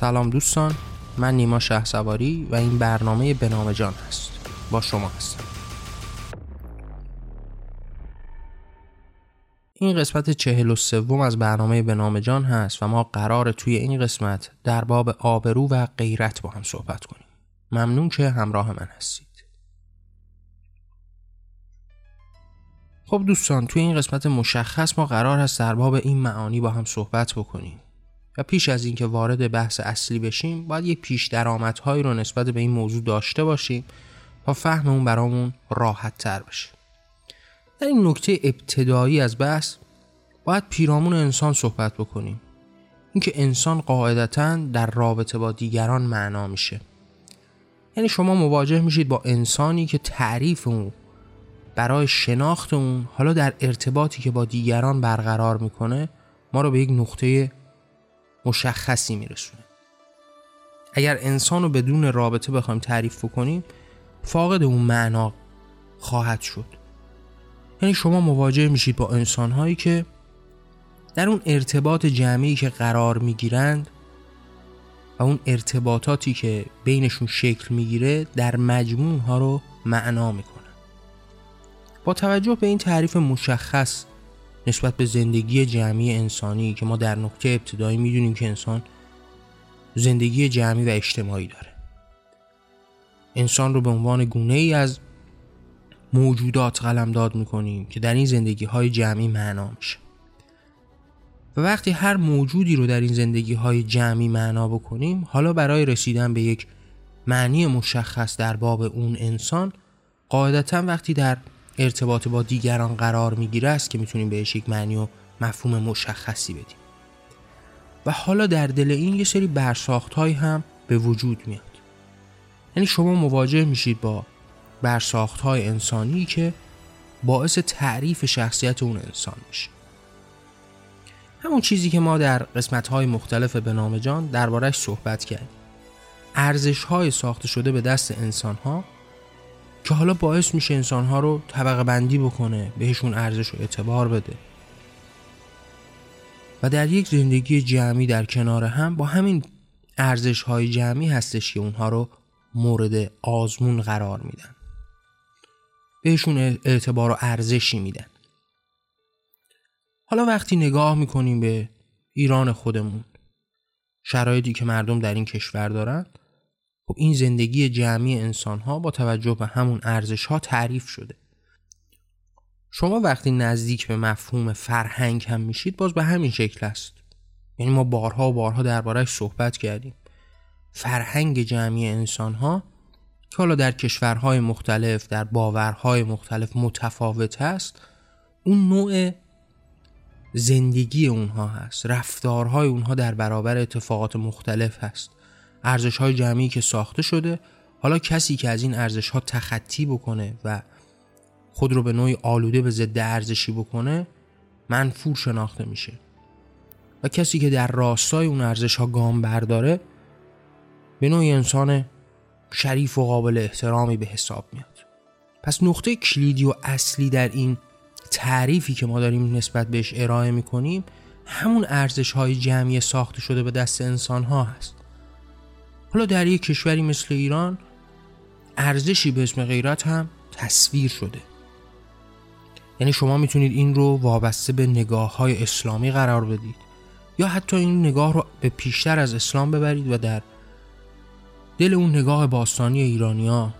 سلام دوستان من نیما شه و این برنامه بنام جان هست. با شما هستم. این قسمت چهل و سوم از برنامه بنام جان هست و ما قرار توی این قسمت در باب آبرو و غیرت با هم صحبت کنیم. ممنون که همراه من هستید. خب دوستان توی این قسمت مشخص ما قرار هست در باب این معانی با هم صحبت بکنیم. و پیش از اینکه وارد بحث اصلی بشیم باید یه پیش درآمدهایی رو نسبت به این موضوع داشته باشیم تا فهم اون برامون راحت تر بشه. در این نکته ابتدایی از بحث باید پیرامون انسان صحبت بکنیم. اینکه انسان قاعدتا در رابطه با دیگران معنا میشه. یعنی شما مواجه میشید با انسانی که تعریف اون برای شناخت اون حالا در ارتباطی که با دیگران برقرار می‌کنه ما رو به یک نقطه مشخصی میرسونه. اگر انسان رو بدون رابطه بخوایم تعریف کنیم فاقد اون معنا خواهد شد. یعنی شما مواجه میشید با انسان هایی که در اون ارتباط جمعی که قرار می‌گیرند و اون ارتباطاتی که بینشون شکل می‌گیره در مجموع ها رو معنا می‌کنه با توجه به این تعریف مشخص نسبت به زندگی جمعی انسانی که ما در نقطه ابتدایی می‌دونیم که انسان زندگی جمعی و اجتماعی داره. انسان رو به عنوان گونه ای از موجودات قلمداد می‌کنیم که در این زندگی های جمعی معنا میشه. و وقتی هر موجودی رو در این زندگی های جمعی معنا بکنیم حالا برای رسیدن به یک معنی مشخص در باب اون انسان قاعدتا وقتی در ارتباط با دیگران قرار می‌گیره است که می‌تونیم بهش یک معنی و مفهوم مشخصی بدیم. و حالا در دل این یه سری برساخت هم به وجود میاد. یعنی شما مواجه میشید با برساخت های انسانی که باعث تعریف شخصیت اون انسان میشه. همون چیزی که ما در قسمت های مختلف به نام جان دربارش صحبت کردیم. ارزش های ساخته شده به دست انسان ها که حالا باعث میشه انسانها رو طبقه بندی بکنه بهشون ارزش و اعتبار بده. و در یک زندگی جمعی در کنار هم با همین ارزش های جمعی هستش که اونها رو مورد آزمون قرار میدن. بهشون اعتبار و ارزشی میدن. حالا وقتی نگاه می‌کنیم به ایران خودمون شرایطی که مردم در این کشور دارن خب این زندگی جمعی انسان ها با توجه به همون ارزش ها تعریف شده. شما وقتی نزدیک به مفهوم فرهنگ هم میشید باز به همین شکل است. یعنی ما بارها و بارها دربارهش صحبت کردیم. فرهنگ جمعی انسان ها که حالا در کشورهای مختلف در باورهای مختلف متفاوت هست اون نوع زندگی اونها هست. رفتارهای اونها در برابر اتفاقات مختلف هست. ارزش های جمعی که ساخته شده حالا کسی که از این ارزش ها تخطی بکنه و خود رو به نوعی آلوده به ضد ارزشی بکنه منفور شناخته میشه. و کسی که در راستای اون ارزش ها گام برداره به نوعی انسان شریف و قابل احترامی به حساب میاد. پس نقطه کلیدی و اصلی در این تعریفی که ما داریم نسبت بهش ارائه می‌کنیم همون ارزش های جمعی ساخته شده به دست انسان ها هست. حالا در یک کشوری مثل ایران ارزشی به اسم غیرت هم تصویر شده. یعنی شما می‌تونید این رو وابسته به نگاه های اسلامی قرار بدید. یا حتی این نگاه رو به پیشتر از اسلام ببرید و در دل اون نگاه باستانی ایرانیا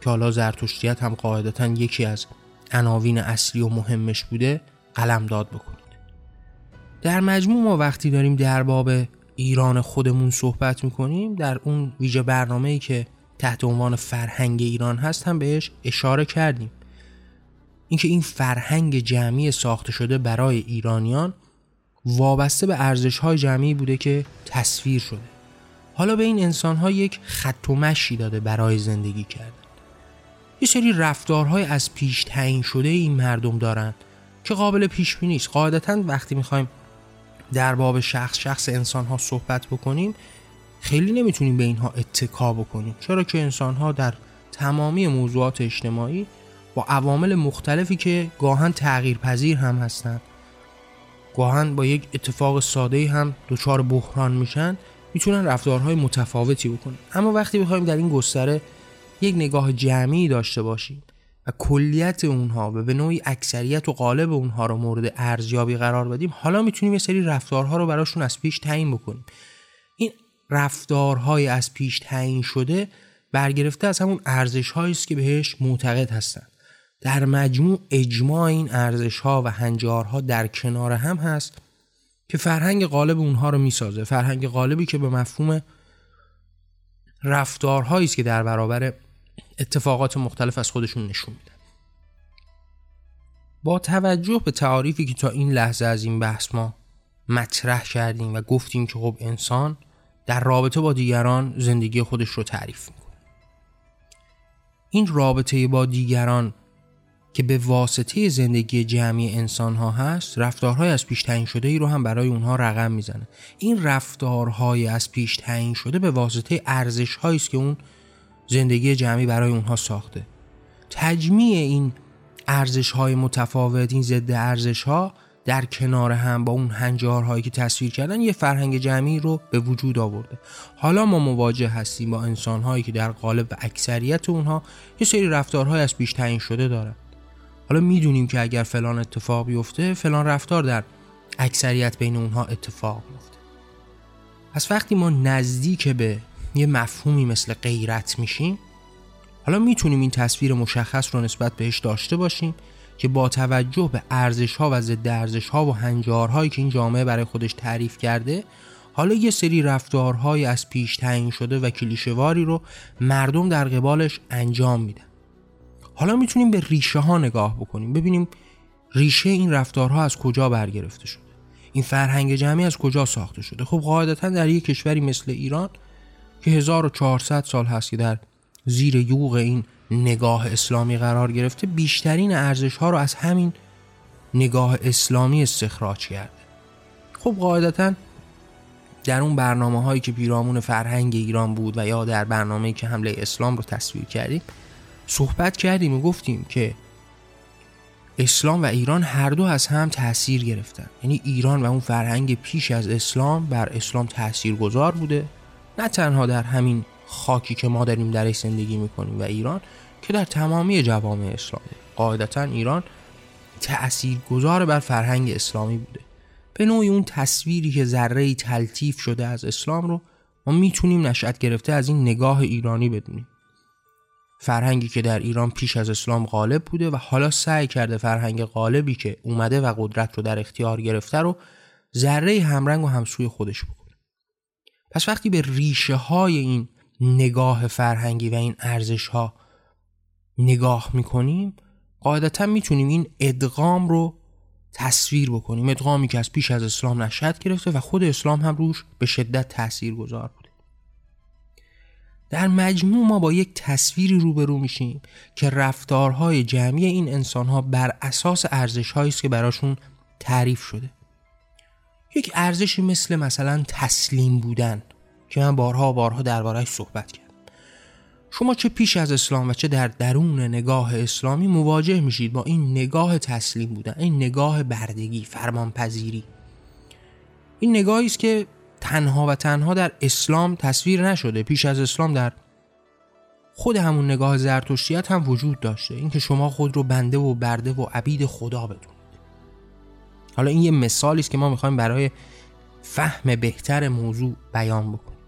که حالا زرتشتیت هم قاعدتا یکی از عناوین اصلی و مهمش بوده قلم داد بکنید. در مجموع ما وقتی داریم در باب ایران خودمون صحبت می‌کنیم در اون ویژه برنامه ای که تحت عنوان فرهنگ ایران هست هم بهش اشاره کردیم. اینکه این فرهنگ جمعی ساخته شده برای ایرانیان وابسته به ارزش های جمعی بوده که تصویر شده. حالا به این انسان ها یک خط و مشی داده برای زندگی کردن. یه سری رفتارهای از پیش تعیین شده این مردم دارند که قابل پیش بینی است. قاعدتا وقتی می‌خوایم در باب شخص شخص انسان ها صحبت بکنیم خیلی نمی‌تونیم به اینها اتکا بکنیم. چرا که انسان ها در تمامی موضوعات اجتماعی با عوامل مختلفی که گاهن تغییر پذیر هم هستند گاهن با یک اتفاق ساده هم دچار بحران میشن می‌تونن رفتارهای متفاوتی بکنن. اما وقتی بخوایم در این گستره یک نگاه جمعی داشته باشیم و کلیت اونها و به نوعی اکثریت و قالب اونها رو مورد ارزیابی قرار بدیم حالا می‌تونیم یه سری رفتارها رو براشون از پیش تعیین بکنیم. این رفتارهای از پیش تعیین شده برگرفته از همون ارزش است که بهش معتقد هستند در مجموع اجماع این ارزش ها و هنجارها در کنار هم هست که فرهنگ غالب اونها رو می‌سازه. فرهنگ غالبی که به مفهوم رفتارهایی است که در برابر اتفاقات مختلف از خودشون نشون میدن. با توجه به تعاریفی که تا این لحظه از این بحث ما مطرح کردیم و گفتیم که خب انسان در رابطه با دیگران زندگی خودش رو تعریف می‌کنه. این رابطه با دیگران که به واسطه زندگی جمعی انسان ها هست رفتارهای از پیش تعیین شده ای رو هم برای اونها رقم می‌زنه. این رفتارهای از پیش تعیین شده به واسطه ارزش است که اون زندگی جمعی برای اونها ساخته. تجمیع این ارزش های متفاوت این ضد ارزش ها در کنار هم با اون هنجارهایی که تصویر کردن یه فرهنگ جمعی رو به وجود آورده. حالا ما مواجه هستیم با انسانهایی که در قالب اکثریت اونها یه سری رفتارهای از پیش تعیین شده دارن. حالا می‌دونیم که اگر فلان اتفاق بیفته فلان رفتار در اکثریت بین اونها اتفاق میفته پس وقتی ما نزدیک به یه مفهومی مثل غیرت میشیم. حالا می‌تونیم این تصویر مشخص رو نسبت بهش داشته باشیم که با توجه به ارزش ها و ضد ارزش ها و هنجارهایی که این جامعه برای خودش تعریف کرده حالا یه سری رفتارهای از پیش تعیین شده و کلیشواری رو مردم در قبالش انجام میدن. حالا می‌تونیم به ریشه ها نگاه بکنیم ببینیم ریشه این رفتارها از کجا برگرفته شده. این فرهنگ جمعی از کجا ساخته شده؟ خب قاعدتا در یک کشوری مثل ایران که 1400 سال هست که در زیر یوغ این نگاه اسلامی قرار گرفته بیشترین ارزش ها رو از همین نگاه اسلامی استخراج کرده. خب قاعدتا در اون برنامه هایی که پیرامون فرهنگ ایران بود و یا در برنامه که حمله اسلام رو تصویر کردیم صحبت کردیم و گفتیم که اسلام و ایران هر دو از هم تاثیر گرفتن. یعنی ایران و اون فرهنگ پیش از اسلام بر اسلام تأثیر گذار بوده. نه تنها در همین خاکی که ما داریم درش زندگی می‌کنیم و ایران که در تمامی جوامع اسلامی. قاعدتا ایران تأثیر گذار بر فرهنگ اسلامی بوده. به نوعی اون تصویری که ذره تلطیف شده از اسلام رو ما می‌تونیم نشأت گرفته از این نگاه ایرانی بدونیم. فرهنگی که در ایران پیش از اسلام غالب بوده و حالا سعی کرده فرهنگ غالبی که اومده و قدرت رو در اختیار گرفته رو ذره همرنگ و همسوی خودش بکنه پس وقتی به ریشه های این نگاه فرهنگی و این ارزش ها نگاه می‌کنیم قاعدتا می‌تونیم این ادغام رو تصویر بکنیم. ادغامی که از پیش از اسلام نشد گرفته و خود اسلام هم روش به شدت تاثیر گذار بوده. در مجموع ما با یک تصویری روبرو میشیم که رفتارهای جمعی این انسانها بر اساس ارزش است که براشون تعریف شده. یک ارزشی مثل مثلا تسلیم بودن که من بارها بارها دربارهش صحبت کردم. شما چه پیش از اسلام و چه در درون نگاه اسلامی مواجه میشید با این نگاه تسلیم بودن این نگاه بردگی فرمانپذیری؟ این نگاهی است که تنها و تنها در اسلام تصویر نشده. پیش از اسلام در خود همون نگاه زرتشتیت هم وجود داشته. اینکه شما خود رو بنده و برده و عبید خدا بدونید. حالا این یه مثالی است که ما می‌خوایم برای فهم بهتر موضوع بیان بکنیم.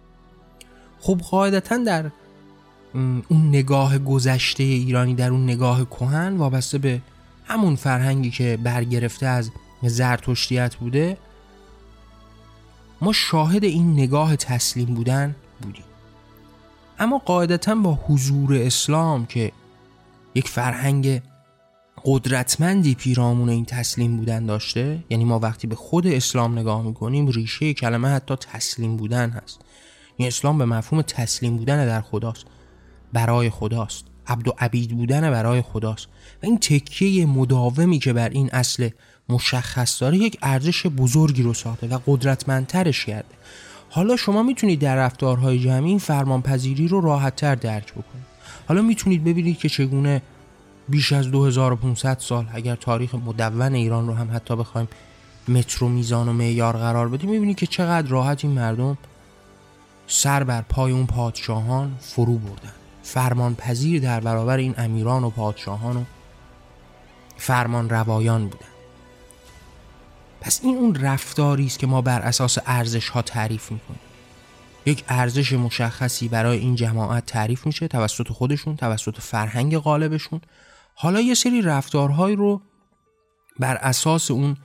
خب قاعدتا در اون نگاه گذشته ایرانی در اون نگاه کهن وابسته به همون فرهنگی که برگرفته از زرتشتیت بوده ما شاهد این نگاه تسلیم بودن بودیم. اما قاعدتا با حضور اسلام که یک فرهنگ قدرتمندی پیرامون این تسلیم بودن داشته؟ یعنی ما وقتی به خود اسلام نگاه می‌کنیم ریشه کلمه حتی تسلیم بودن هست. این اسلام به مفهوم تسلیم بودن در خداست. برای خداست. عبد و عبید بودن برای خداست. و این تکیه مداومی که بر این اصل مشخص داره یک ارزش بزرگی رو ساخته و قدرتمندترش کرده. حالا شما می‌تونید در رفتارهای جمعی این فرمانپذیری رو راحتتر درک بکنید. حالا می‌تونید ببینید که چگونه بیش از 2500 سال. اگر تاریخ مدون ایران رو هم حتی بخوایم مترو میزان و معیار قرار بدیم می‌بینید که چقدر راحت این مردم سر بر پای اون پادشاهان فرو بردن. فرمان پذیر در برابر این امیران و پادشاهان و فرمان روایان بودن. پس این اون رفتاری است که ما بر اساس ارزش ها تعریف می‌کنیم. یک ارزش مشخصی برای این جماعت تعریف میشه توسط خودشون توسط فرهنگ غالبشون. حالا یه سری رفتارهایی رو بر اساس اون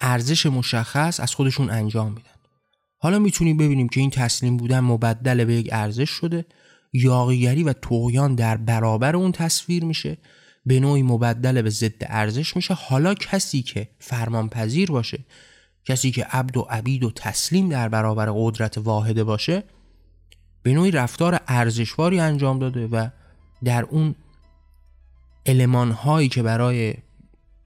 ارزش مشخص از خودشون انجام میدن. حالا می‌تونیم ببینیم که این تسلیم بودن مبدل به یک ارزش شده یاقیگری و توقیان در برابر اون تصویر میشه به نوعی مبدل به ضد ارزش میشه. حالا کسی که فرمان پذیر باشه کسی که عبد و عبید و تسلیم در برابر قدرت واحده باشه به نوعی رفتار ارزشواری انجام داده و در اون علمان هایی که برای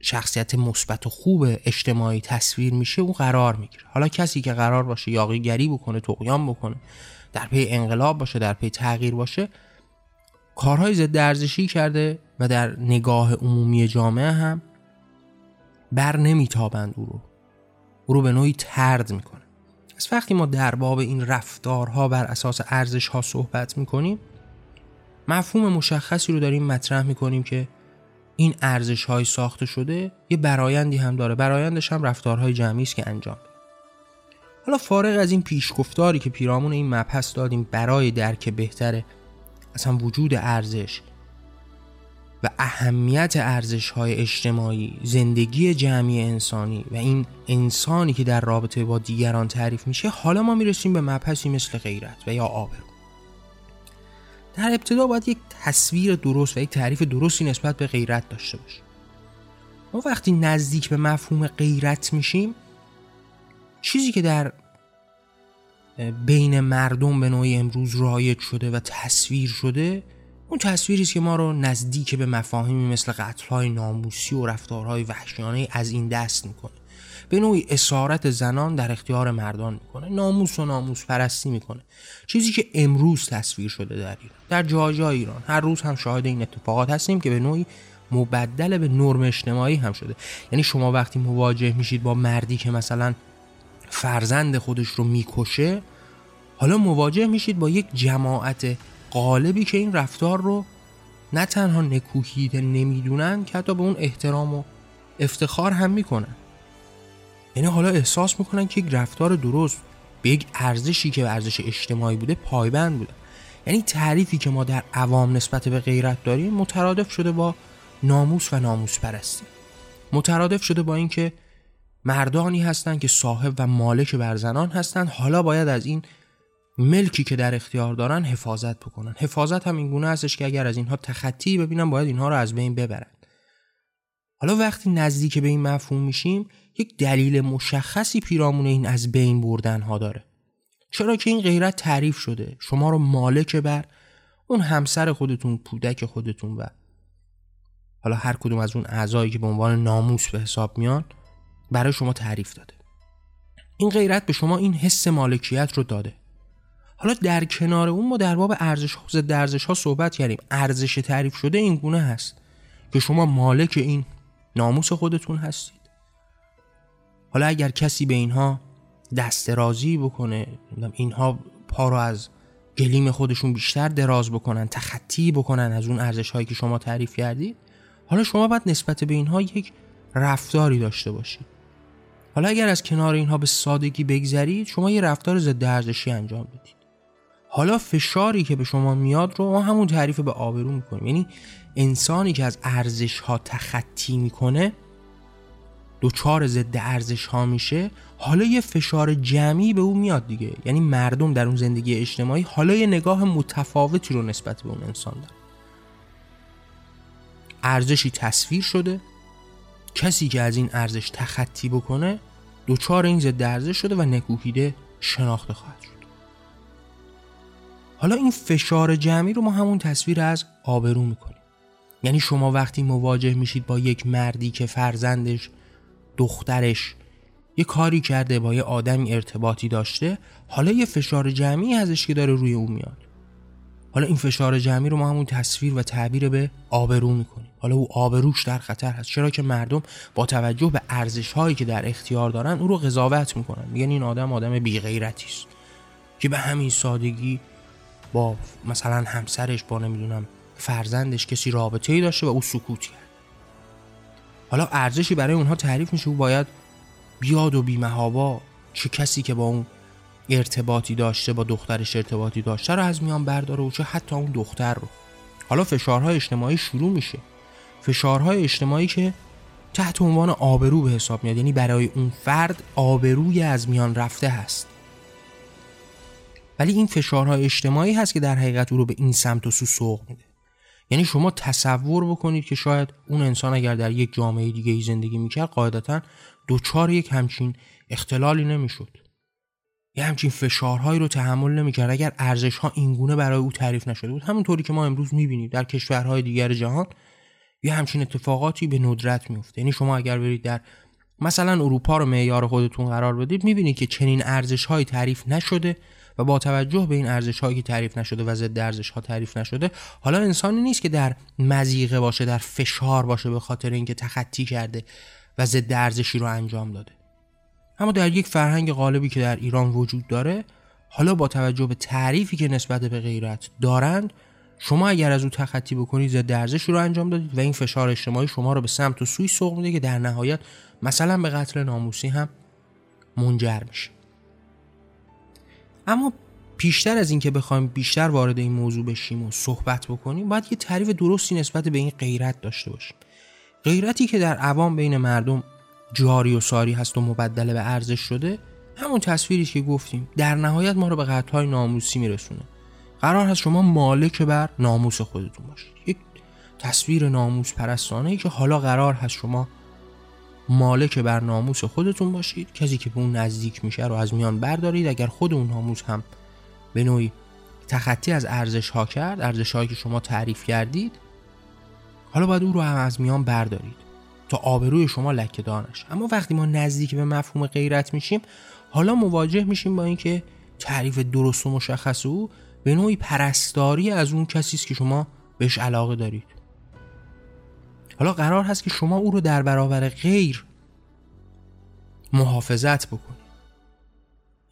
شخصیت مثبت و خوب اجتماعی تصویر میشه اون قرار می‌گیره. حالا کسی که قرار باشه یاقیگری بکنه تقیان بکنه در پی انقلاب باشه در پی تغییر باشه کارهای ضد ارزشی کرده و در نگاه عمومی جامعه هم بر نمیتابند او رو. او رو به نوعی ترد می‌کنه. از وقتی ما در باب این رفتارها بر اساس ارزش ها صحبت می‌کنیم مفهوم مشخصی رو داریم مطرح می‌کنیم که این ارزش های ساخته شده یه برایندی هم داره. برایندش هم رفتارهای جمعی است که انجام حالا فارغ از این پیشگفتاری که پیرامون این مبحث دادیم برای درک بهتر اصلا وجود ارزش و اهمیت ارزش های اجتماعی زندگی جمعی انسانی و این انسانی که در رابطه با دیگران تعریف میشه حالا ما می‌رسیم به مبحثی مثل غیرت و یا آبرو. در ابتدا باید یک تصویر درست و یک تعریف درستی نسبت به غیرت داشته باشیم. ما وقتی نزدیک به مفهوم غیرت میشیم چیزی که در بین مردم به نوعی امروز رایج شده و تصویر شده اون تصویری است که ما رو نزدیک به مفاهیمی مثل قتلهای ناموسی و رفتارهای وحشیانه از این دست می‌کنه. به نوعی اسارت زنان در اختیار مردان می‌کنه. ناموس و ناموس پرستی می‌کنه. چیزی که امروز تصویر شده در ایران در جای جای ایران هر روز هم شاهد این اتفاقات هستیم که به نوعی مبدل به نرم اجتماعی هم شده. یعنی شما وقتی مواجه میشید با مردی که مثلا فرزند خودش رو می‌کشه حالا مواجه میشید با یک جماعت قالبی که این رفتار رو نه تنها نکوهیده نمی‌دونن که حتی به اون احترام و افتخار هم می‌کنن. یعنی حالا احساس می‌کنن که یک رفتار درست به یک ارزشی که ارزش اجتماعی بوده پایبند بوده. یعنی تعریفی که ما در عوام نسبت به غیرت داریم مترادف شده با ناموس و ناموس پرستی مترادف شده با اینکه مردانی هستند که صاحب و مالک بر زنان هستند حالا باید از این ملکی که در اختیار دارن حفاظت بکنن. حفاظت هم این گونه هستش که اگر از اینها تخطی ببینن باید اینها رو از بین ببرن. حالا وقتی نزدیک به این مفهوم میشیم یک دلیل مشخصی پیرامون این از بین بردن ها داره. چرا که این غیرت تعریف شده؟ شما رو مالک بر اون همسر خودتون پودک خودتون و حالا هر کدوم از اون اعضایی که به عنوان ناموس به حساب میان برای شما تعریف داده. این غیرت به شما این حس مالکیت رو داده. حالا در کنار اون ما در باب ارزش ها ضد ارزش ها صحبت کردیم. ارزش تعریف شده این گونه هست که شما مالک این ناموس خودتون هستید. حالا اگر کسی به اینها دست رازی بکنه اینها پا رو از گلیم خودشون بیشتر دراز بکنن تخطی بکنن از اون ارزش هایی که شما تعریف کردید حالا شما باید نسبت به اینها یک رفتاری داشته باشید. حالا اگر از کنار اینها به سادگی بگذرید شما یه رفتار ضد ارزشی انجام بدید. حالا فشاری که به شما میاد رو ما همون تعریف به آبرو می‌کنیم. یعنی انسانی که از ارزش ها تخطی می‌کنه دوچار ضد ارزش ها میشه. حالا یه فشار جمعی به او میاد دیگه. یعنی مردم در اون زندگی اجتماعی حالا یه نگاه متفاوتی رو نسبت به اون انسان دارن. ارزشی تصویر شده. کسی که از این ارزش تخطی بکنه دوچار این ضد ارزش شده و نکوهیده شناخته خواهد شد. حالا این فشار جمعی رو ما همون تصویر از آبرو می‌کنیم. یعنی شما وقتی مواجه میشید با یک مردی که فرزندش دخترش یه کاری کرده با یه آدمی ارتباطی داشته حالا یه فشار جمعی ازش که داره روی اون میاد. حالا این فشار جمعی رو ما همون تصویر و تعبیر به آبرو می‌کنیم. حالا او آبروش در خطر هست. چرا که مردم با توجه به ارزش هایی که در اختیار دارن او رو قضاوت می‌کنن. میگن این آدم آدم بی است. که به همین سادگی با مثلا همسرش با نمی‌دونم فرزندش کسی رابطه ای داشته و او سکوت کرد. حالا ارزشی برای اونها تعریف میشه او باید بیاد و بیمهابا چه کسی که با اون ارتباطی داشته با دخترش ارتباطی داشته رو از میان برداره و چه حتی اون دختر رو. حالا فشارهای اجتماعی شروع میشه. فشارهای اجتماعی که تحت عنوان آبرو به حساب میاد یعنی برای اون فرد آبروی از میان رفته هست. ولی این فشارهای اجتماعی هست که در حقیقت او رو به این سمت و سو سوق میده. یعنی شما تصور بکنید که شاید اون انسان اگر در یک جامعه دیگه ای زندگی می‌کرد قاعدتا دوچار یک همچین اختلالی نمی‌شد. یه همچین فشارهایی رو تحمل نمی‌کرد. اگر ارزش ها اینگونه برای او تعریف نشده بود همونطوری که ما امروز می‌بینیم در کشورهای دیگر جهان یه همچین اتفاقاتی به ندرت میفته یعنی شما اگر برید در مثلا اروپا رو معیار خودتون قرار بدید می‌بینید که چنین ارزش هایی تعریف نشده. و با توجه به این ارزش هایی که تعریف نشده و ضد ارزش ها تعریف نشده حالا انسانی نیست که در مزیقه باشه در فشار باشه به خاطر اینکه تخطی کرده و ضد ارزشی رو انجام داده. اما در یک فرهنگ غالبی که در ایران وجود داره حالا با توجه به تعریفی که نسبت به غیرت دارند شما اگر از او تخطی بکنید ضد ارزش رو انجام دادید و این فشار اجتماعی شما رو به سمت و سوی سوق میده که در نهایت مثلا به قتل ناموسی هم منجر میشه. اما بیشتر از اینکه بخوایم بیشتر وارد این موضوع بشیم و صحبت بکنیم باید یه تعریف درستی نسبت به این غیرت داشته باشیم. غیرتی که در عوام بین مردم جاری و ساری هست و مبدل به ارزش شده همون تصویری که گفتیم در نهایت ما رو به قطعهای ناموسی میرسونه. قرار هست شما مالک بر ناموس خودتون باشید. یک تصویر ناموس پرستانه ای که حالا قرار هست شما مالک بر ناموس خودتون باشید. کسی که به اون نزدیک میشه رو از میان بردارید. اگر خود اون ناموس هم به نوعی تخطی از ارزش ها کرد ارزش هایی که شما تعریف کردید حالا باید او رو هم از میان بردارید تا آبروی شما لکه دانش اما وقتی ما نزدیک به مفهوم غیرت میشیم حالا مواجه میشیم با اینکه تعریف درست و مشخص او به نوعی پرستاری از اون کسی است که شما بهش علاقه دارید. حالا قرار هست که شما او رو در برابر غیر محافظت بکنید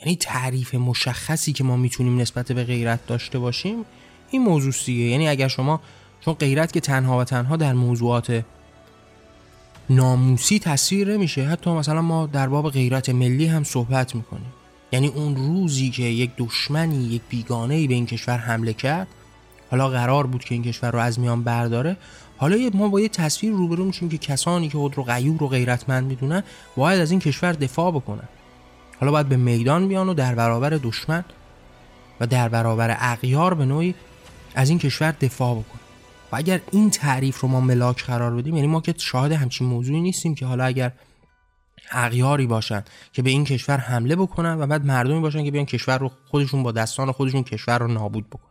یعنی تعریف مشخصی که ما می‌تونیم نسبت به غیرت داشته باشیم این موضوع دیگه یعنی اگر شما چون غیرت که تنها و تنها در موضوعات ناموسی تصویر نمیشه حتی مثلا ما در باب غیرت ملی هم صحبت می‌کنیم. یعنی اون روزی که یک دشمنی یک بیگانه به این کشور حمله کرد حالا قرار بود که این کشور رو از میان برداره حالا ما با یه تصویر روبرو میشیم که کسانی که خود رو غیور و غیرتمند می‌دونن باید از این کشور دفاع بکنن. حالا باید به میدان بیان و در برابر دشمن و در برابر اغیار به نوعی از این کشور دفاع بکنن. و اگر این تعریف رو ما ملاک قرار بدیم یعنی ما که شاهد همچین موضوعی نیستیم که حالا اگر اغیاری باشن که به این کشور حمله بکنن و بعد مردمی باشن که بیان کشور رو خودشون با دستان خودشون کشور رو نابود بکنن.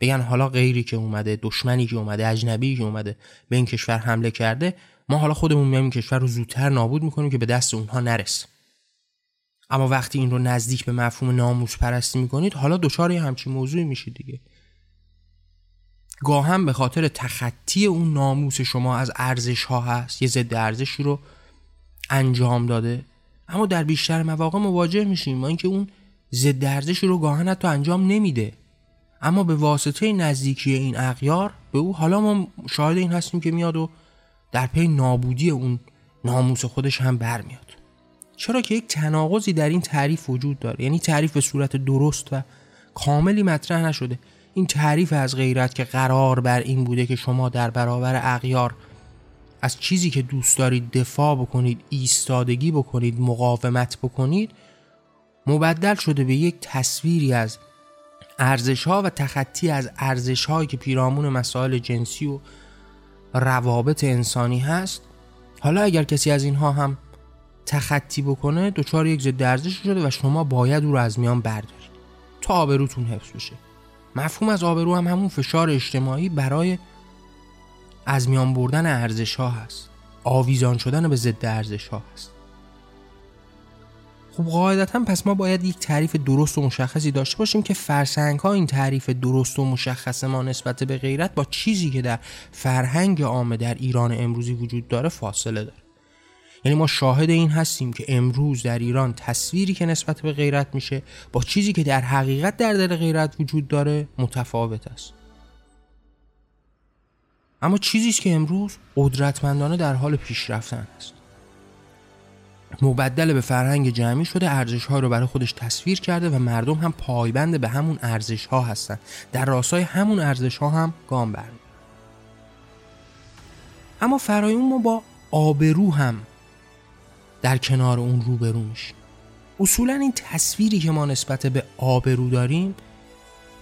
بگن حالا غیری که اومده دشمنی که اومده اجنبی که اومده به این کشور حمله کرده ما حالا خودمون میایم کشور رو زودتر نابود می‌کنیم که به دست اونها نرسه. اما وقتی این رو نزدیک به مفهوم ناموس پرستی می‌کنید حالا دچار همچین موضوعی میشید دیگه. گاهم به خاطر تخطی اون ناموس شما از ارزش ها هست یه ضد ارزشی رو انجام داده اما در بیشتر مواقع مواجه میشیم ما اینکه اون ضد ارزشی رو گاهن حتی انجام نمیده. اما به واسطه نزدیکی این اغیار به او حالا ما شاهد این هستیم که میاد و در پی نابودی اون ناموس خودش هم برمیاد. چرا که یک تناقضی در این تعریف وجود داره؟ یعنی تعریف به صورت درست و کاملی مطرح نشده. این تعریف از غیرت که قرار بر این بوده که شما در برابر اغیار از چیزی که دوست دارید دفاع بکنید ایستادگی بکنید مقاومت بکنید مبدل شده به یک تصویری از ارزش ها و تخطی از ارزش هایی که پیرامون مسائل جنسی و روابط انسانی هست حالا اگر کسی از اینها هم تخطی بکنه دچار یک ضد ارزش شده و شما باید او رو از میان بردارید تا آبروتون حفظ بشه. مفهوم از آبرو هم همون فشار اجتماعی برای از میان بردن ارزش ها هست. آویزان شدن به ضد ارزش ها هست. خب قاعدتا پس ما باید یک تعریف درست و مشخصی داشته باشیم که فرسنگ ها این تعریف درست و مشخص ما نسبت به غیرت با چیزی که در فرهنگ عامه در ایران امروزی وجود داره فاصله داره. یعنی ما شاهد این هستیم که امروز در ایران تصویری که نسبت به غیرت میشه با چیزی که در حقیقت در دل غیرت وجود داره متفاوت است. اما چیزی که امروز قدرتمندانه در حال پیشرفتن است. مبدل به فرهنگ جمعی شده ارزش ها رو برای خودش تصویر کرده و مردم هم پایبند به همون ارزش ها هستن. در راستای همون ارزش ها هم گام برمی اما فرایون ما با آبرو هم در کنار اون روبرو میشیم. اصولا این تصویری که ما نسبت به آبرو داریم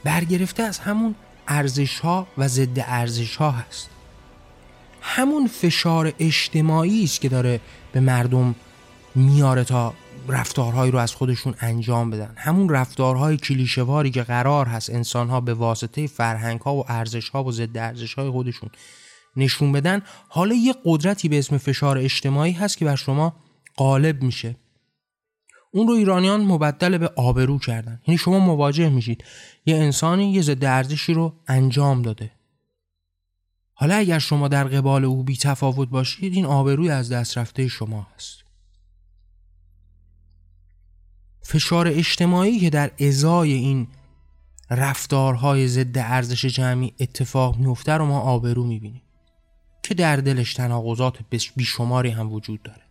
برگرفته از همون ارزش ها و ضد ارزش ها هست. همون فشار اجتماعی است که داره به مردم میاره تا رفتارهایی رو از خودشون انجام بدن. همون رفتارهای کلیشواری که قرار هست انسانها به واسطه فرهنگ ها و ارزش ها و ضد ارزش های خودشون نشون بدن حالا یه قدرتی به اسم فشار اجتماعی هست که بر شما غالب میشه. اون رو ایرانیان مبدل به آبرو کردن. یعنی شما مواجه میشید. یه انسانی یه ضد ارزشی رو انجام داده. حالا اگر شما در قبال او بی تفاوت باشید این آبروی از دست رفته شما هست. فشار اجتماعی که در ازای این رفتارهای ضد ارزش جمعی اتفاق میفته رو ما آبرو می‌بینیم که در دلش تناقضات بیشماری هم وجود داره.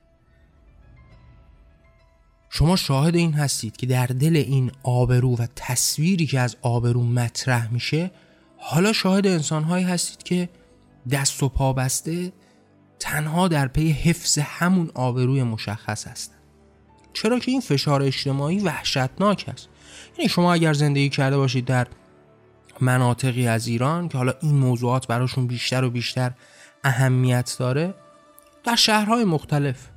شما شاهد این هستید که در دل این آبرو و تصویری که از آبرو مطرح میشه حالا شاهد انسانهایی هستید که دست و پا بسته تنها در پی حفظ همون آبروی مشخص هستند چرا که این فشار اجتماعی وحشتناک است. یعنی شما اگر زندگی کرده باشید در مناطقی از ایران که حالا این موضوعات براشون بیشتر و بیشتر اهمیت داره در شهرهای مختلف.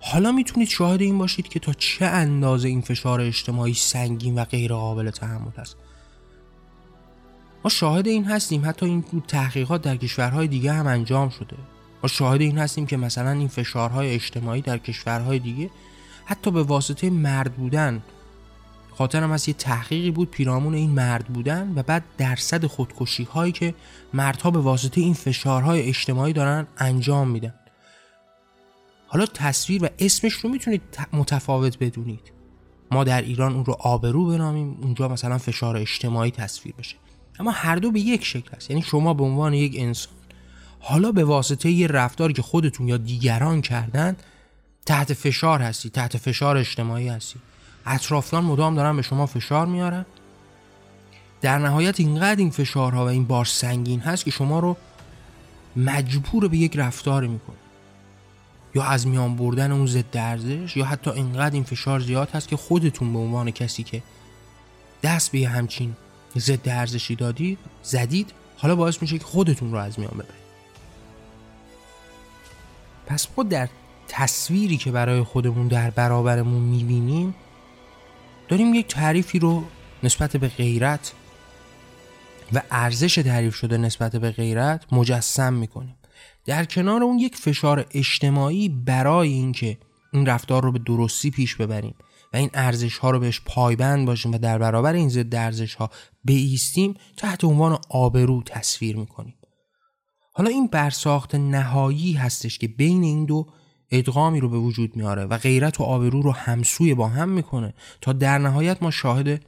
حالا می‌تونید شاهد این باشید که تا چه اندازه این فشار اجتماعی سنگین و غیر قابل تحمل است. ما شاهد این هستیم حتی این تحقیقات در کشورهای دیگه هم انجام شده. ما شاهد این هستیم که مثلا این فشارهای اجتماعی در کشورهای دیگه حتی به واسطه مرد بودن. خاطرم از یه تحقیقی بود پیرامون این مرد بودن و بعد درصد خودکشی هایی که مردها به واسطه این فشارهای اجتماعی دارن انجام میدن. حالا تصویر و اسمش رو می‌تونید متفاوت بدونید. ما در ایران اون رو آبرو بنامیم اونجا مثلا فشار اجتماعی تصویر بشه. اما هر دو به یک شکل است یعنی شما به عنوان یک انسان حالا به واسطه یه رفتاری که خودتون یا دیگران کردن تحت فشار هستی تحت فشار اجتماعی هستی. اطرافیان مدام دارن به شما فشار میارن. در نهایت اینقدر این فشارها و این بار سنگین هست که شما رو مجبور به یک رفتار می‌کنه. یا از میان بردن اون ضد ارزش یا حتی اینقدر این فشار زیاد هست که خودتون به عنوان کسی که دست به همچین ضد ارزشی دادید زدید حالا باعث میشه که خودتون رو از میان ببرید. پس ما در تصویری که برای خودمون در برابرمون می‌بینیم داریم یک تعریفی رو نسبت به غیرت و ارزش تعریف شده نسبت به غیرت مجسم می‌کنیم. در کنار اون یک فشار اجتماعی برای اینکه این رفتار رو به درستی پیش ببریم و این ارزش ها رو بهش پایبند باشیم و در برابر این ضد ارزش ها بیستیم تحت عنوان آبرو تصویر می‌کنیم. حالا این برساخت نهایی هستش که بین این دو ادغامی رو به وجود میاره و غیرت و آبرو رو همسوی با هم می‌کنه. تا در نهایت ما شاهد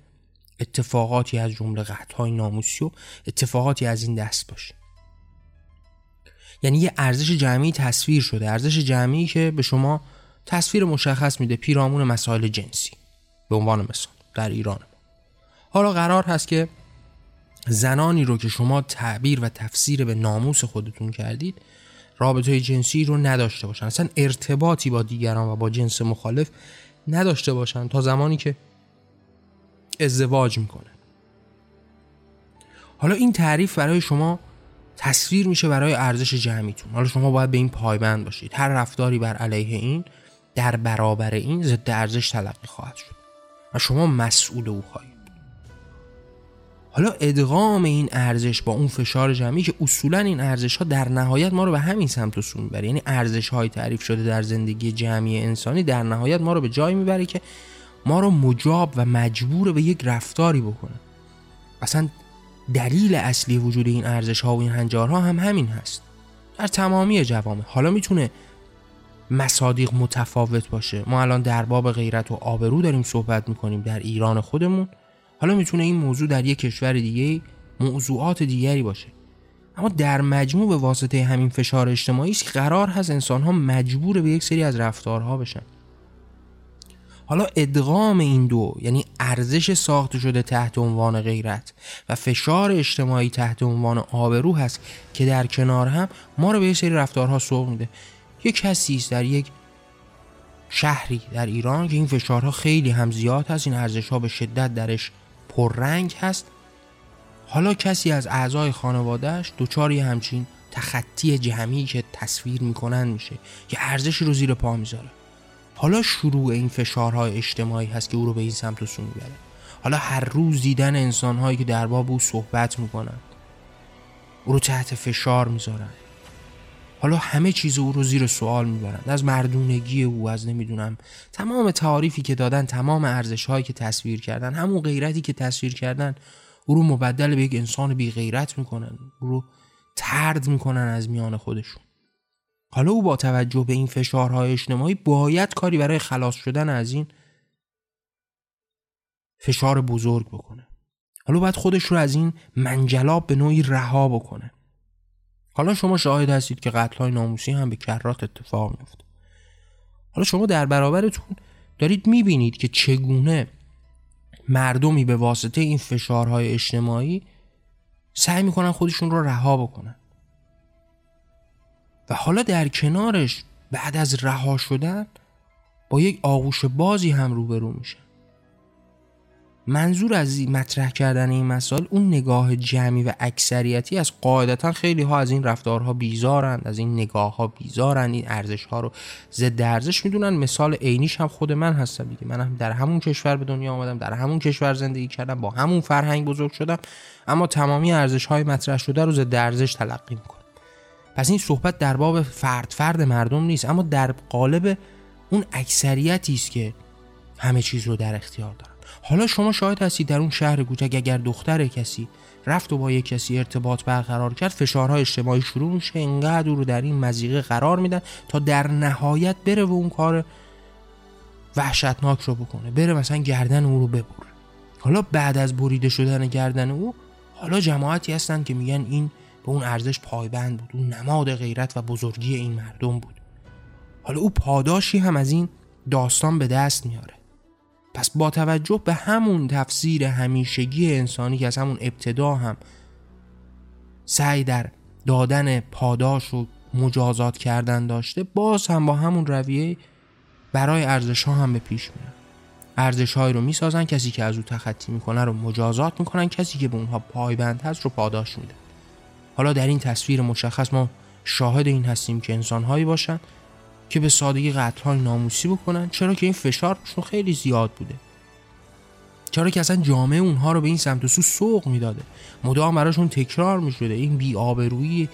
اتفاقاتی از جمله های ناموسی و اتفاقاتی از این دست باشیم. یعنی یه ارزش جمعی تصویر شده. ارزش جمعی که به شما تصویر مشخص میده. پیرامون مسائل جنسی. به عنوان مثال. در ایران. حالا قرار هست که زنانی رو که شما تعبیر و تفسیر به ناموس خودتون کردید رابطه جنسی رو نداشته باشن. اصلا ارتباطی با دیگران و با جنس مخالف نداشته باشن تا زمانی که ازدواج می‌کنه. حالا این تعریف برای شما تصویر میشه برای ارزش جمعیتون. حالا شما باید به این پایبند باشید. هر رفتاری بر علیه این در برابر این ضد ارزش تلقی خواهد شد. و شما مسئول او خواهید. حالا ادغام این ارزش با اون فشار جمعی که اصولا این ارزش ها در نهایت ما رو به همین سمت و سو می‌بره یعنی ارزش های تعریف شده در زندگی جمعی انسانی در نهایت ما رو به جایی می‌بره که ما رو مجاب و مجبور به یک رفتاری بکنه. اصلا دلیل اصلی وجود این ارزش ها و این هنجارها هم همین هست. در تمامی جوامع. حالا می‌تونه مصادیق متفاوت باشه. ما الان در باب غیرت و آبرو داریم صحبت می‌کنیم در ایران خودمون. حالا می‌تونه این موضوع در یک کشور دیگه موضوعات دیگری باشه. اما در مجموع به واسطه همین فشار اجتماعی است قرار هست انسان ها مجبور به یک سری از رفتارها بشن. حالا ادغام این دو یعنی ارزش ساخته شده تحت عنوان غیرت و فشار اجتماعی تحت عنوان آبرو هست که در کنار هم ما رو به یک سری رفتارها سوق میده. یک کسی است در یک شهری در ایران که این فشارها خیلی هم زیاد هست این ارزش ها به شدت درش پررنگ هست. حالا کسی از اعضای خانوادهش دچار یه همچین تخطی جمعی که تصویر می‌کنن میشه که ارزشی رو زیر پا می‌ذاره. حالا شروع این فشارهای اجتماعی هست که او رو به این سمت و سو می‌بره. حالا هر روز دیدن انسانهایی که در باب او صحبت می‌کنن او رو تحت فشار می‌ذارن. حالا همه چیز او رو زیر سوال می‌برند از مردونگی او از نمی‌دونم تمام تعاریفی که دادن تمام ارزش هایی که تصویر کردن همون غیرتی که تصویر کردن او رو مبدل به یک انسان بی غیرت می‌کنن. او رو ترد می‌کنن از میان خودشون. حالا او با توجه به این فشارهای اجتماعی باید کاری برای خلاص شدن از این فشار بزرگ بکنه. حالا باید خودش رو از این منجلاب به نوعی رها بکنه. حالا شما شاهد هستید که قتل های ناموسی هم به کرات اتفاق میفته حالا شما در برابرتون دارید می‌بینید که چگونه مردمی به واسطه این فشارهای اجتماعی سعی می‌کنن خودشون رو رها بکنن. و حالا در کنارش بعد از رها شدن با یک آغوش بازی هم روبرو میشه. منظور از مطرح کردن این مسائل اون نگاه جمعی و اکثریتی از قاعدتا خیلی ها از این رفتارها بیزارند از این نگاه ها بیزارند. این ارزش ها رو ضد ارزش می‌دونن. مثال عینیش هم خود من هستم دیگه. من هم در همون کشور به دنیا آمدم در همون کشور زندگی کردم با همون فرهنگ بزرگ شدم. اما تمامی ارزش های مطرح شده رو ضد ارزش تلقی می‌کنم. پس این صحبت در باب فرد فرد مردم نیست. اما در قالب اون اکثریتی است که همه چیز رو در اختیار دارن. حالا شما شاهد هستید در اون شهر کوچک اگر دختر کسی رفت و با یک کسی ارتباط برقرار کرد فشارهای اجتماعی شروع میشه انقدر او رو در این مزیقه قرار میدن تا در نهایت بره و اون کار وحشتناک رو بکنه بره مثلا گردن او رو ببره. حالا بعد از بریده شدن گردن او حالا جماعتی هستن که میگن این به اون ارزش پایبند بود اون نماد غیرت و بزرگی این مردم بود. حالا او پاداشی هم از این داستان به دست میاره. پس با توجه به همون تفسیر همیشگی انسانی که از همون ابتدا هم سعی در دادن پاداش و مجازات کردن داشته باز هم با همون رویه برای ارزش ها هم به پیش میرن ارزش هایی رو می‌سازن کسی که از او تخطی می‌کنه رو مجازات می‌کنن کسی که به اونها پایبند هست رو پاداش میده حالا در این تصویر مشخص ما شاهد این هستیم که انسان هایی باشن که به سادگی قتل های ناموسی بکنن چرا که این فشارشون خیلی زیاد بوده. چرا که اصلا جامعه اونها رو به این سمت و سو سوق می‌داده. مدام براشون تکرار می‌شده. این بی آبرویی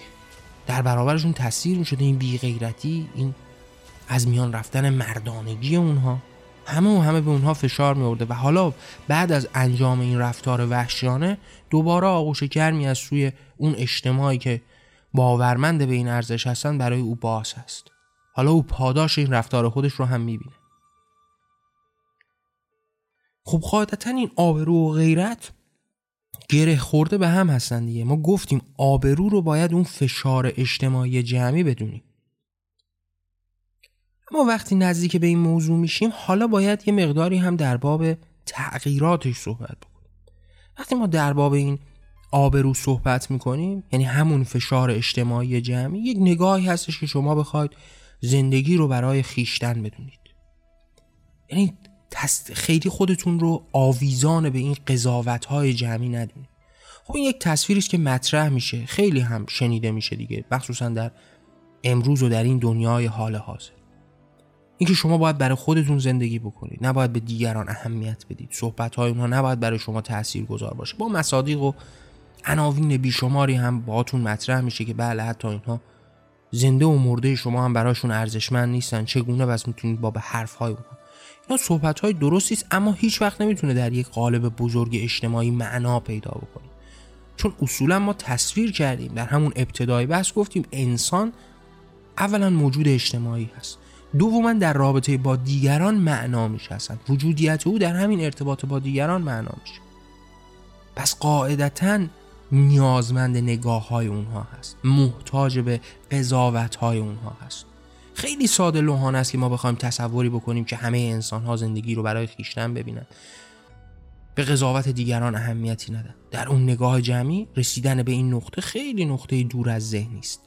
در برابرشون تاثیر می‌شده. این بی غیرتی این از میان رفتن مردانگی اونها. همه و همه به اونها فشار میورده و حالا بعد از انجام این رفتار وحشیانه دوباره آغوش گرمی از سوی اون اجتماعی که باورمند به این ارزش هستن برای او باز هست. حالا او پاداش این رفتار خودش رو هم می‌بینه. خب قاعدتا این آبرو و غیرت گره خورده به هم هستن دیگه. ما گفتیم آبرو رو باید اون فشار اجتماعی جمعی بدونیم. اما وقتی نزدیک به این موضوع میشیم حالا باید یه مقداری هم در باب تغییراتش صحبت بکنیم. وقتی ما در باب این آبرو صحبت می‌کنیم یعنی همون فشار اجتماعی جمعی یک نگاهی هستش که شما بخواید زندگی رو برای خیشتن بدونید. یعنی خیلی خودتون رو آویزان به این قضاوت های جمعی ندونید. خب این یک تصویری که مطرح میشه. خیلی هم شنیده میشه دیگه مخصوصا در امروز و در این دنیای حال حاضر. اینکه شما باید برای خودتون زندگی بکنید نباید به دیگران اهمیت بدید. صحبت های اونها نباید برای شما تأثیر گذار باشه. با مصادیق و عناوین بیشماری هم باهاتون مطرح میشه که بله حتی اینها زنده و مرده شما هم براشون ارزشمند نیستن. چگونه بس می‌تونید با به حرف های اونها؟ اینا صحبت های درستی است اما هیچ وقت نمی‌تونه در یک قالب بزرگ اجتماعی معنا پیدا بکنه. چون اصولا ما تصویر کردیم در همون ابتدای بحث گفتیم انسان اولا موجود اجتماعی هست. دوما در رابطه با دیگران معنا میشه وجودیت او در همین ارتباط با دیگران معنا میشه پس قاعدتا نیازمند نگاه های اونها هست. محتاج به قضاوت های اونها هست. خیلی ساده لوحان است که ما بخوایم تصوری بکنیم که همه انسان ها زندگی رو برای خیشتن ببینن. به قضاوت دیگران اهمیتی ندن. در اون نگاه جمعی رسیدن به این نقطه خیلی نقطه دور از ذهنی است.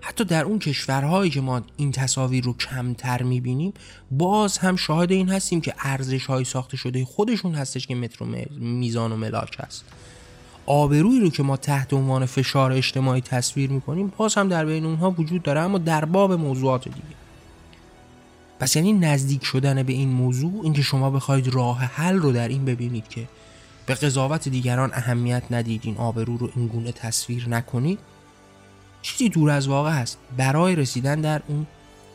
حتی در اون کشورهایی که ما این تصاویر رو کمتر می‌بینیم باز هم شاهد این هستیم که ارزش های ساخته شده خودشون هستش که متر و میزان و ملاک هست. آبرویی رو که ما تحت عنوان فشار اجتماعی تصویر می‌کنیم باز هم در بین اونها وجود داره اما در باب موضوعات دیگه. پس یعنی نزدیک شدن به این موضوع اینکه شما بخواید راه حل رو در این ببینید که به قضاوت دیگران اهمیت ندید این آبرو رو این گونه تصویر نکنید چیزی دور از واقع هست. برای رسیدن در اون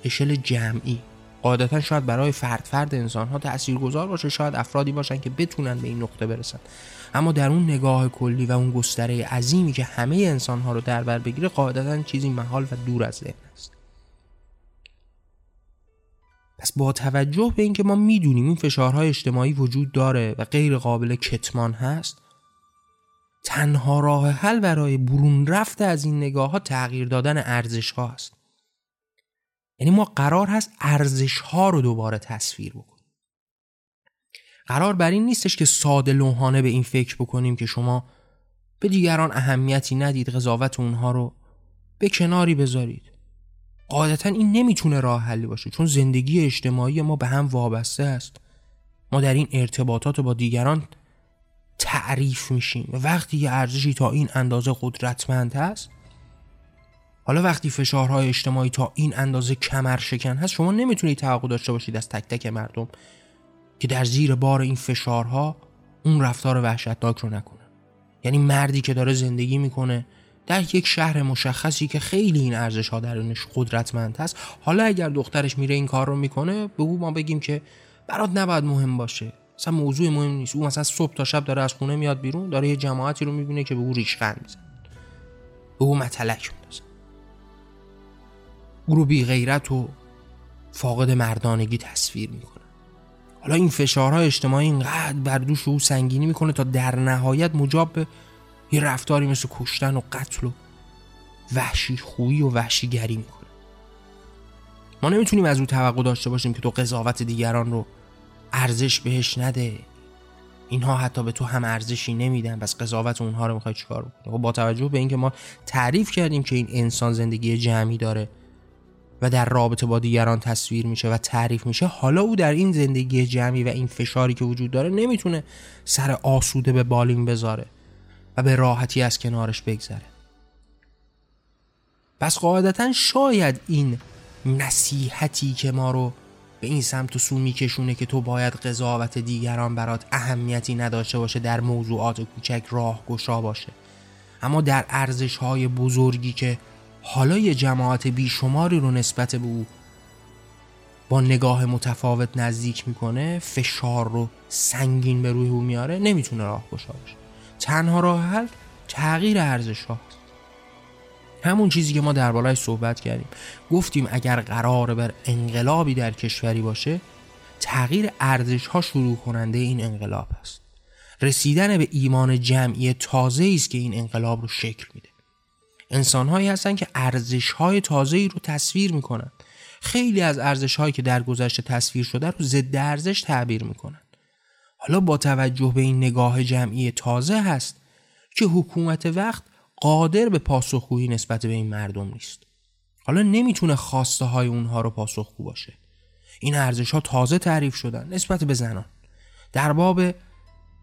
اشل جمعی. قاعدتا شاید برای فرد فرد انسان ها تأثیر گذار باشه شاید افرادی باشن که بتونن به این نقطه برسن. اما در اون نگاه کلی و اون گستره عظیمی که همه انسان ها رو در بر بگیره قاعدتا چیزی محال و دور از ذهن است. پس با توجه به اینکه ما می‌دونیم این فشارهای اجتماعی وجود داره و غیر قابل کتمان هست تنها راه حل برای برون رفت از این نگاه ها تغییر دادن ارزش ها است. یعنی ما قرار هست ارزش ها رو دوباره تصویر بکنیم. قرار بر این نیستش که ساده لوحانه به این فکر بکنیم که شما به دیگران اهمیتی ندید قضاوت اونها رو به کناری بذارید. قاعدتا این نمی‌تونه راه حلی باشه چون زندگی اجتماعی ما به هم وابسته است. ما در این ارتباطات با دیگران تعریف میشیم وقتی یه ارزشی تا این اندازه قدرتمند هست حالا وقتی فشارهای اجتماعی تا این اندازه کمر شکن هست شما نمی‌تونید توقع داشته باشید از تک تک مردم که در زیر بار این فشارها اون رفتار وحشتناک رو نکنه یعنی مردی که داره زندگی می‌کنه در یک شهر مشخصی که خیلی این ارزش ها درونش قدرتمند هست حالا اگر دخترش میره این کار رو می‌کنه به ما بگیم که برات نباید مهم باشه. مثلا موضوع مهم نیست. او مثلا صبح تا شب داره از خونه میاد بیرون داره یه جماعتی رو می‌بینه که به او ریشخند میزن به او متلک میندازن او رو بی غیرت و فاقد مردانگی تصویر می‌کنه. حالا این فشارهای اجتماعی اینقدر بر دوش او سنگینی می‌کنه تا در نهایت مجاب به یه رفتاری مثل کشتن و قتل و وحشی خویی و وحشیگری می‌کنه. ما نمی‌تونیم از او توقع داشته باشیم که تو قضاوت دیگران رو ارزش بهش نده. اینها حتی به تو هم ارزشی نمیدن. بس قضاوت اونها رو می‌خوای چیکار بکنی؟ خب با توجه به اینکه ما تعریف کردیم که این انسان زندگی جمعی داره و در رابطه با دیگران تصویر میشه و تعریف میشه حالا او در این زندگی جمعی و این فشاری که وجود داره نمی‌تونه سر آسوده به بالین بذاره و به راحتی از کنارش بگذره. پس قاعدتا شاید این نصیحتی که ما رو به این سمت و سو میکشونه که تو باید قضاوت دیگران برات اهمیتی نداشته باشه در موضوعات کوچک راه گشا باشه. اما در ارزش های بزرگی که حالا یه جماعت بیشماری رو نسبت به او با نگاه متفاوت نزدیک می‌کنه فشار رو سنگین به روی او میاره نمی‌تونه راه گشا تنها راه حل تغییر ارزش ها. همون چیزی که ما دربارهش صحبت کردیم. گفتیم اگر قرار بر انقلابی در کشوری باشه تغییر ارزش ها شروع کننده این انقلاب است. رسیدن به ایمان جمعی تازه است که این انقلاب رو شکل میده. انسان هایی هستن که ارزش های تازه ای رو تصویر می‌کنن. خیلی از ارزش هایی که در گذشته تصویر شده رو ضد ارزش تعبیر می‌کنن. حالا با توجه به این نگاه جمعی تازه هست که حکومت وقت قادر به پاسخگویی نسبت به این مردم نیست. حالا نمی‌تونه خواسته های اونها رو پاسخگو باشه. این ارزش ها تازه تعریف شدن نسبت به زنان. در باب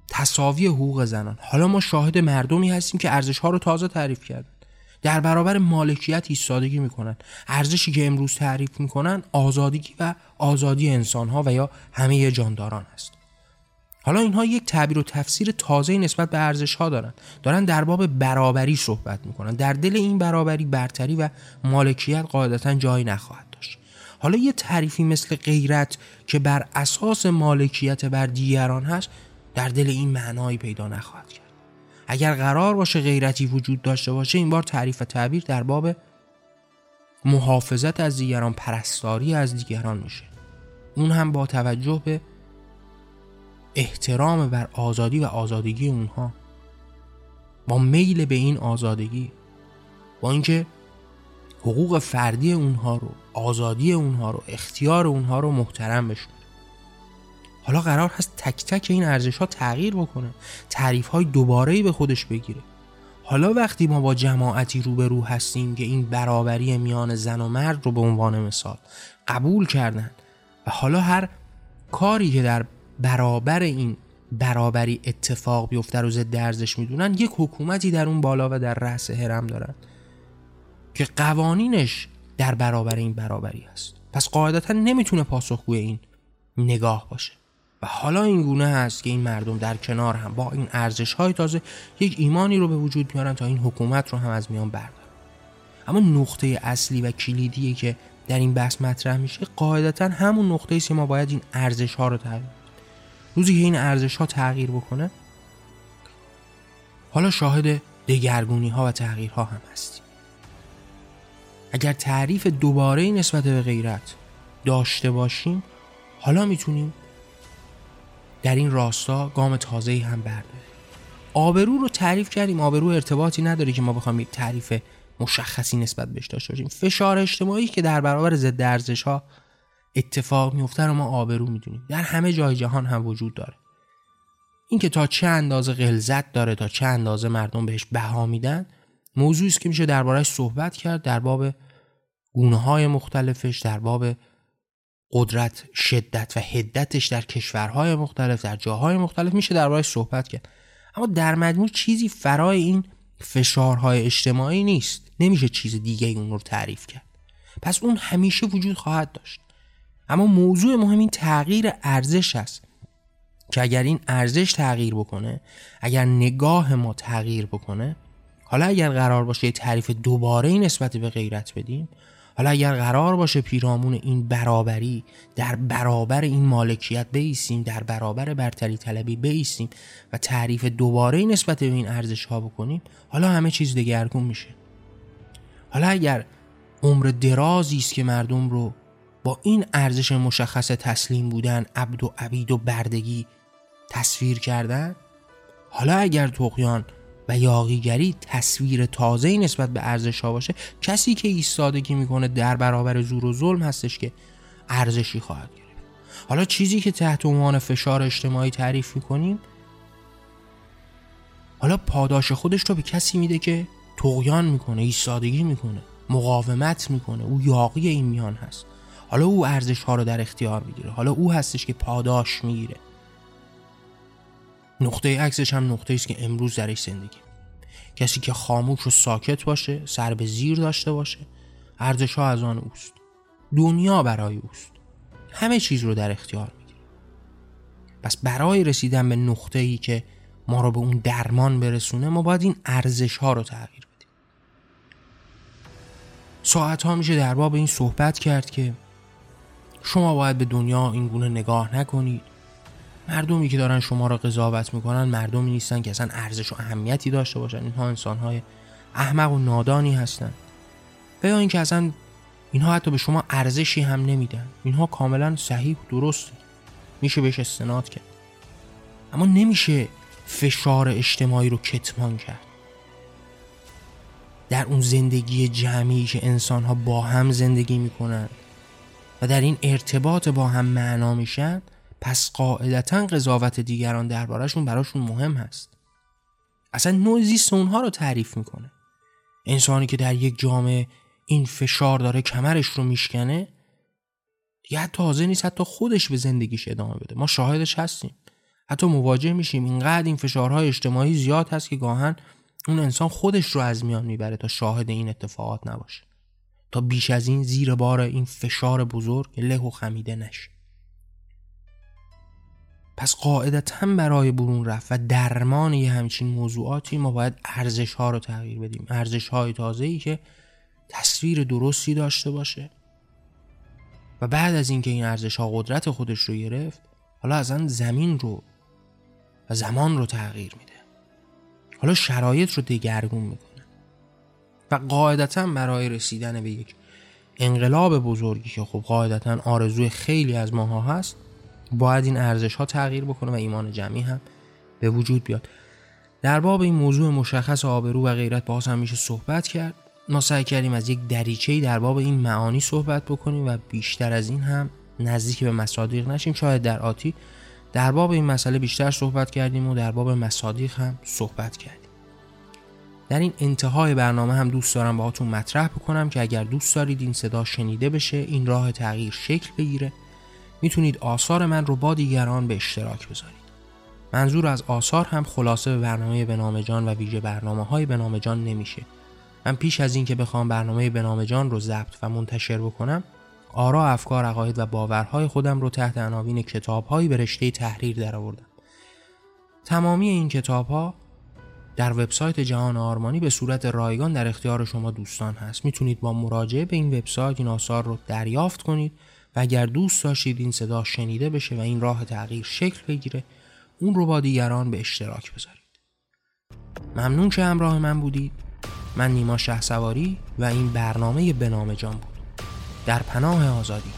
تصاوی حقوق زنان. حالا ما شاهد مردمی هستیم که ارزش ها رو تازه تعریف کردن. در برابر مالکیت ایستادگی می‌کنن. ارزشی که امروز تعریف می‌کنن آزادی و آزادی انسان ها و یا همه جانداران است. حالا اینها یک تعبیر و تفسیر تازه نسبت به ارزش ها دارن. دارن در باب برابری صحبت می‌کنن. در دل این برابری برتری و مالکیت قاعدتا جایی نخواهد داشت. حالا یه تعریفی مثل غیرت که بر اساس مالکیت بر دیگران هست در دل این معنایی پیدا نخواهد کرد. اگر قرار باشه غیرتی وجود داشته باشه این بار تعریف و تعبیر در باب محافظت از دیگران پرستاری از دیگران میشه. اون هم با توجه به احترام بر آزادی و آزادگی اونها با میل به این آزادگی با اینکه حقوق فردی اونها رو آزادی اونها رو اختیار اونها رو محترم بشون حالا قرار هست تک تک این ارزش ها تغییر بکنه. تعریف های دوباره به خودش بگیره. حالا وقتی ما با جماعتی روبرو هستیم که این برابری میان زن و مرد رو به عنوان مثال قبول کردن و حالا هر کاری که در برابر این برابری اتفاق بیفته رو ضد ارزش می‌دونن یک حکومتی در اون بالا و در رأس هرم دارن که قوانینش در برابر این برابری است پس قاعدتا نمی‌تونه پاسخگوی این نگاه باشه. و حالا این گونه هست که این مردم در کنار هم با این ارزش های تازه یک ایمانی رو به وجود میارن تا این حکومت رو هم از میان بردارن. اما نقطه اصلی و کلیدی که در این بحث مطرح میشه قاعدتا همون نقطه است که ما باید این ارزش ها رو تغییر روزی که این ارزش ها تغییر بکنه حالا شاهد دگرگونی ها و تغییرها هم هستیم. اگر تعریف دوباره نسبت به غیرت داشته باشیم حالا می‌تونیم در این راستا گام تازه هم برداریم آبرو رو تعریف کردیم. آبرو ارتباطی نداره که ما بخوایم یک تعریف مشخصی نسبت بهش داشته باشیم. فشار اجتماعی که در برابر ضد ارزش ها اتفاق میفته رو ما آبرو می‌دونیم. در همه جای جهان هم وجود داره. اینکه تا چه اندازه غلظت داره تا چه اندازه مردم بهش بها میدن موضوعی است که میشه دربارهش صحبت کرد در باب گونه های مختلفش در باب قدرت شدت و هدتش در کشورهای مختلف در جاهای مختلف میشه دربارهش صحبت کرد. اما در مجموع چیزی فرای این فشارهای اجتماعی نیست. نمیشه چیز دیگه اون رو تعریف کرد. پس اون همیشه وجود خواهد داشت. اما موضوع مهم این تغییر ارزش است که اگر این ارزش تغییر بکنه اگر نگاه ما تغییر بکنه حالا اگر قرار باشه تعریف دوباره نسبت به غیرت بدیم حالا اگر قرار باشه پیرامون این برابری در برابر این مالکیت بیستیم در برابر برتری طلبی بیستیم و تعریف دوباره نسبت به این ارزش ها بکنیم حالا همه چیز دگرگون میشه. حالا اگر عمر درازی است که مردم رو با این ارزش مشخص تسلیم بودن عبد و عبید و بردگی تصویر کردن حالا اگر تقیان و یاقیگری تصویر تازه نسبت به ارزش ها باشه کسی که ایستادگی می‌کنه در برابر زور و ظلم هستش که ارزشی خواهد گرفت. حالا چیزی که تحت عنوان فشار اجتماعی تعریف می‌کنیم حالا پاداش خودش رو به کسی میده که تقیان می‌کنه ایستادگی می‌کنه مقاومت می‌کنه او یاقی این میان هست. حالا او ارزش ها رو در اختیار می‌گیره حالا او هستش که پاداش می‌گیره. نقطه عکسش هم نقطه است که امروز درش زندگی. کسی که خاموش و ساکت باشه سر به زیر داشته باشه ارزش ها از آن اوست. دنیا برای اوست. همه چیز رو در اختیار می‌گیره. پس برای رسیدن به نقطه ای که ما رو به اون درمان برسونه ما باید این ارزش ها رو تغییر بدیم. ساعت ها میشه در باب این صحبت کرد که شما باید به دنیا این گونه نگاه نکنید. مردمی که دارن شما را قضاوت می‌کنن مردمی نیستن که اصلا ارزش و اهمیتی داشته باشن. اینها انسانهای احمق و نادانی هستند و یا اینکه اصلا اینها حتی به شما ارزشی هم نمیدن. اینها کاملا صحیح و درست میشه بهش استناد کرد. اما نمیشه فشار اجتماعی رو کتمان کرد. در اون زندگی جمعی که انسان ها با هم زندگی می‌کنن و در این ارتباط با هم معنا میشن پس قاعدتا قضاوت دیگران دربارهشون براشون مهم هست. اصلا نوع زیست اونها رو تعریف می‌کنه. انسانی که در یک جامعه این فشار داره کمرش رو میشکنه دیگه حتی حاضر نیست حتی خودش به زندگیش ادامه بده. ما شاهدش هستیم. حتی مواجه میشیم. اینقدر این فشارهای اجتماعی زیاد هست که گاهن اون انسان خودش رو از میان می‌بره تا شاهد این اتفاقات نباشه. تا بیش از این زیر بار این فشار بزرگ له و خمیده نشه. پس قاعدتا برای برون رفت و درمان یه همچین موضوعاتی ما باید ارزش ها رو تغییر بدیم. ارزش های تازه ای که تصویر درستی داشته باشه. و بعد از اینکه این ارزش ها قدرت خودش رو گرفت حالا اصلا زمین رو و زمان رو تغییر میده. حالا شرایط رو دگرگون می‌کنه. و قاعدتا برای رسیدن به یک انقلاب بزرگی که خب قاعدتا آرزوی خیلی از ماها هست باید این ارزش ها تغییر بکنه و ایمان جمعی هم به وجود بیاد. در باب این موضوع مشخص آبرو و غیرت باز هم میشه صحبت کرد. ما سعی کردیم از یک دریچه در باب این معانی صحبت بکنیم و بیشتر از این هم نزدیک به مصادیق نشیم. شاید در آتی در باب این مسئله بیشتر صحبت کردیم و در باب مصادیق هم صحبت کردیم. در این انتهای برنامه هم دوست دارم باهاتون مطرح بکنم که اگر دوست دارید این صدا شنیده بشه این راه تغییر شکل بگیره. می‌تونید آثار من رو با دیگران به اشتراک بذارید. منظور از آثار هم خلاصه به برنامه به جان و ویژه برنامه های به جان نمیشه. من پیش از اینکه بخوام برنامه به جان رو ضبط و منتشر بکنم آرا افکار عقاید و باورهای خودم رو تحت عناوین کتابهایی به رشته تحریر درآوردم. تمامی این کتابها در وبسایت جهان آرمانی به صورت رایگان در اختیار شما دوستان هست. می‌تونید با مراجعه به این وبسایت این آثار رو دریافت کنید اگر دوست داشتید این صدا شنیده بشه و این راه تغییر شکل بگیره اون رو با دیگران به اشتراک بذارید. ممنون که همراه من بودید. من نیما شه سواری و این برنامه به نام جان بود. در پناه آزادی.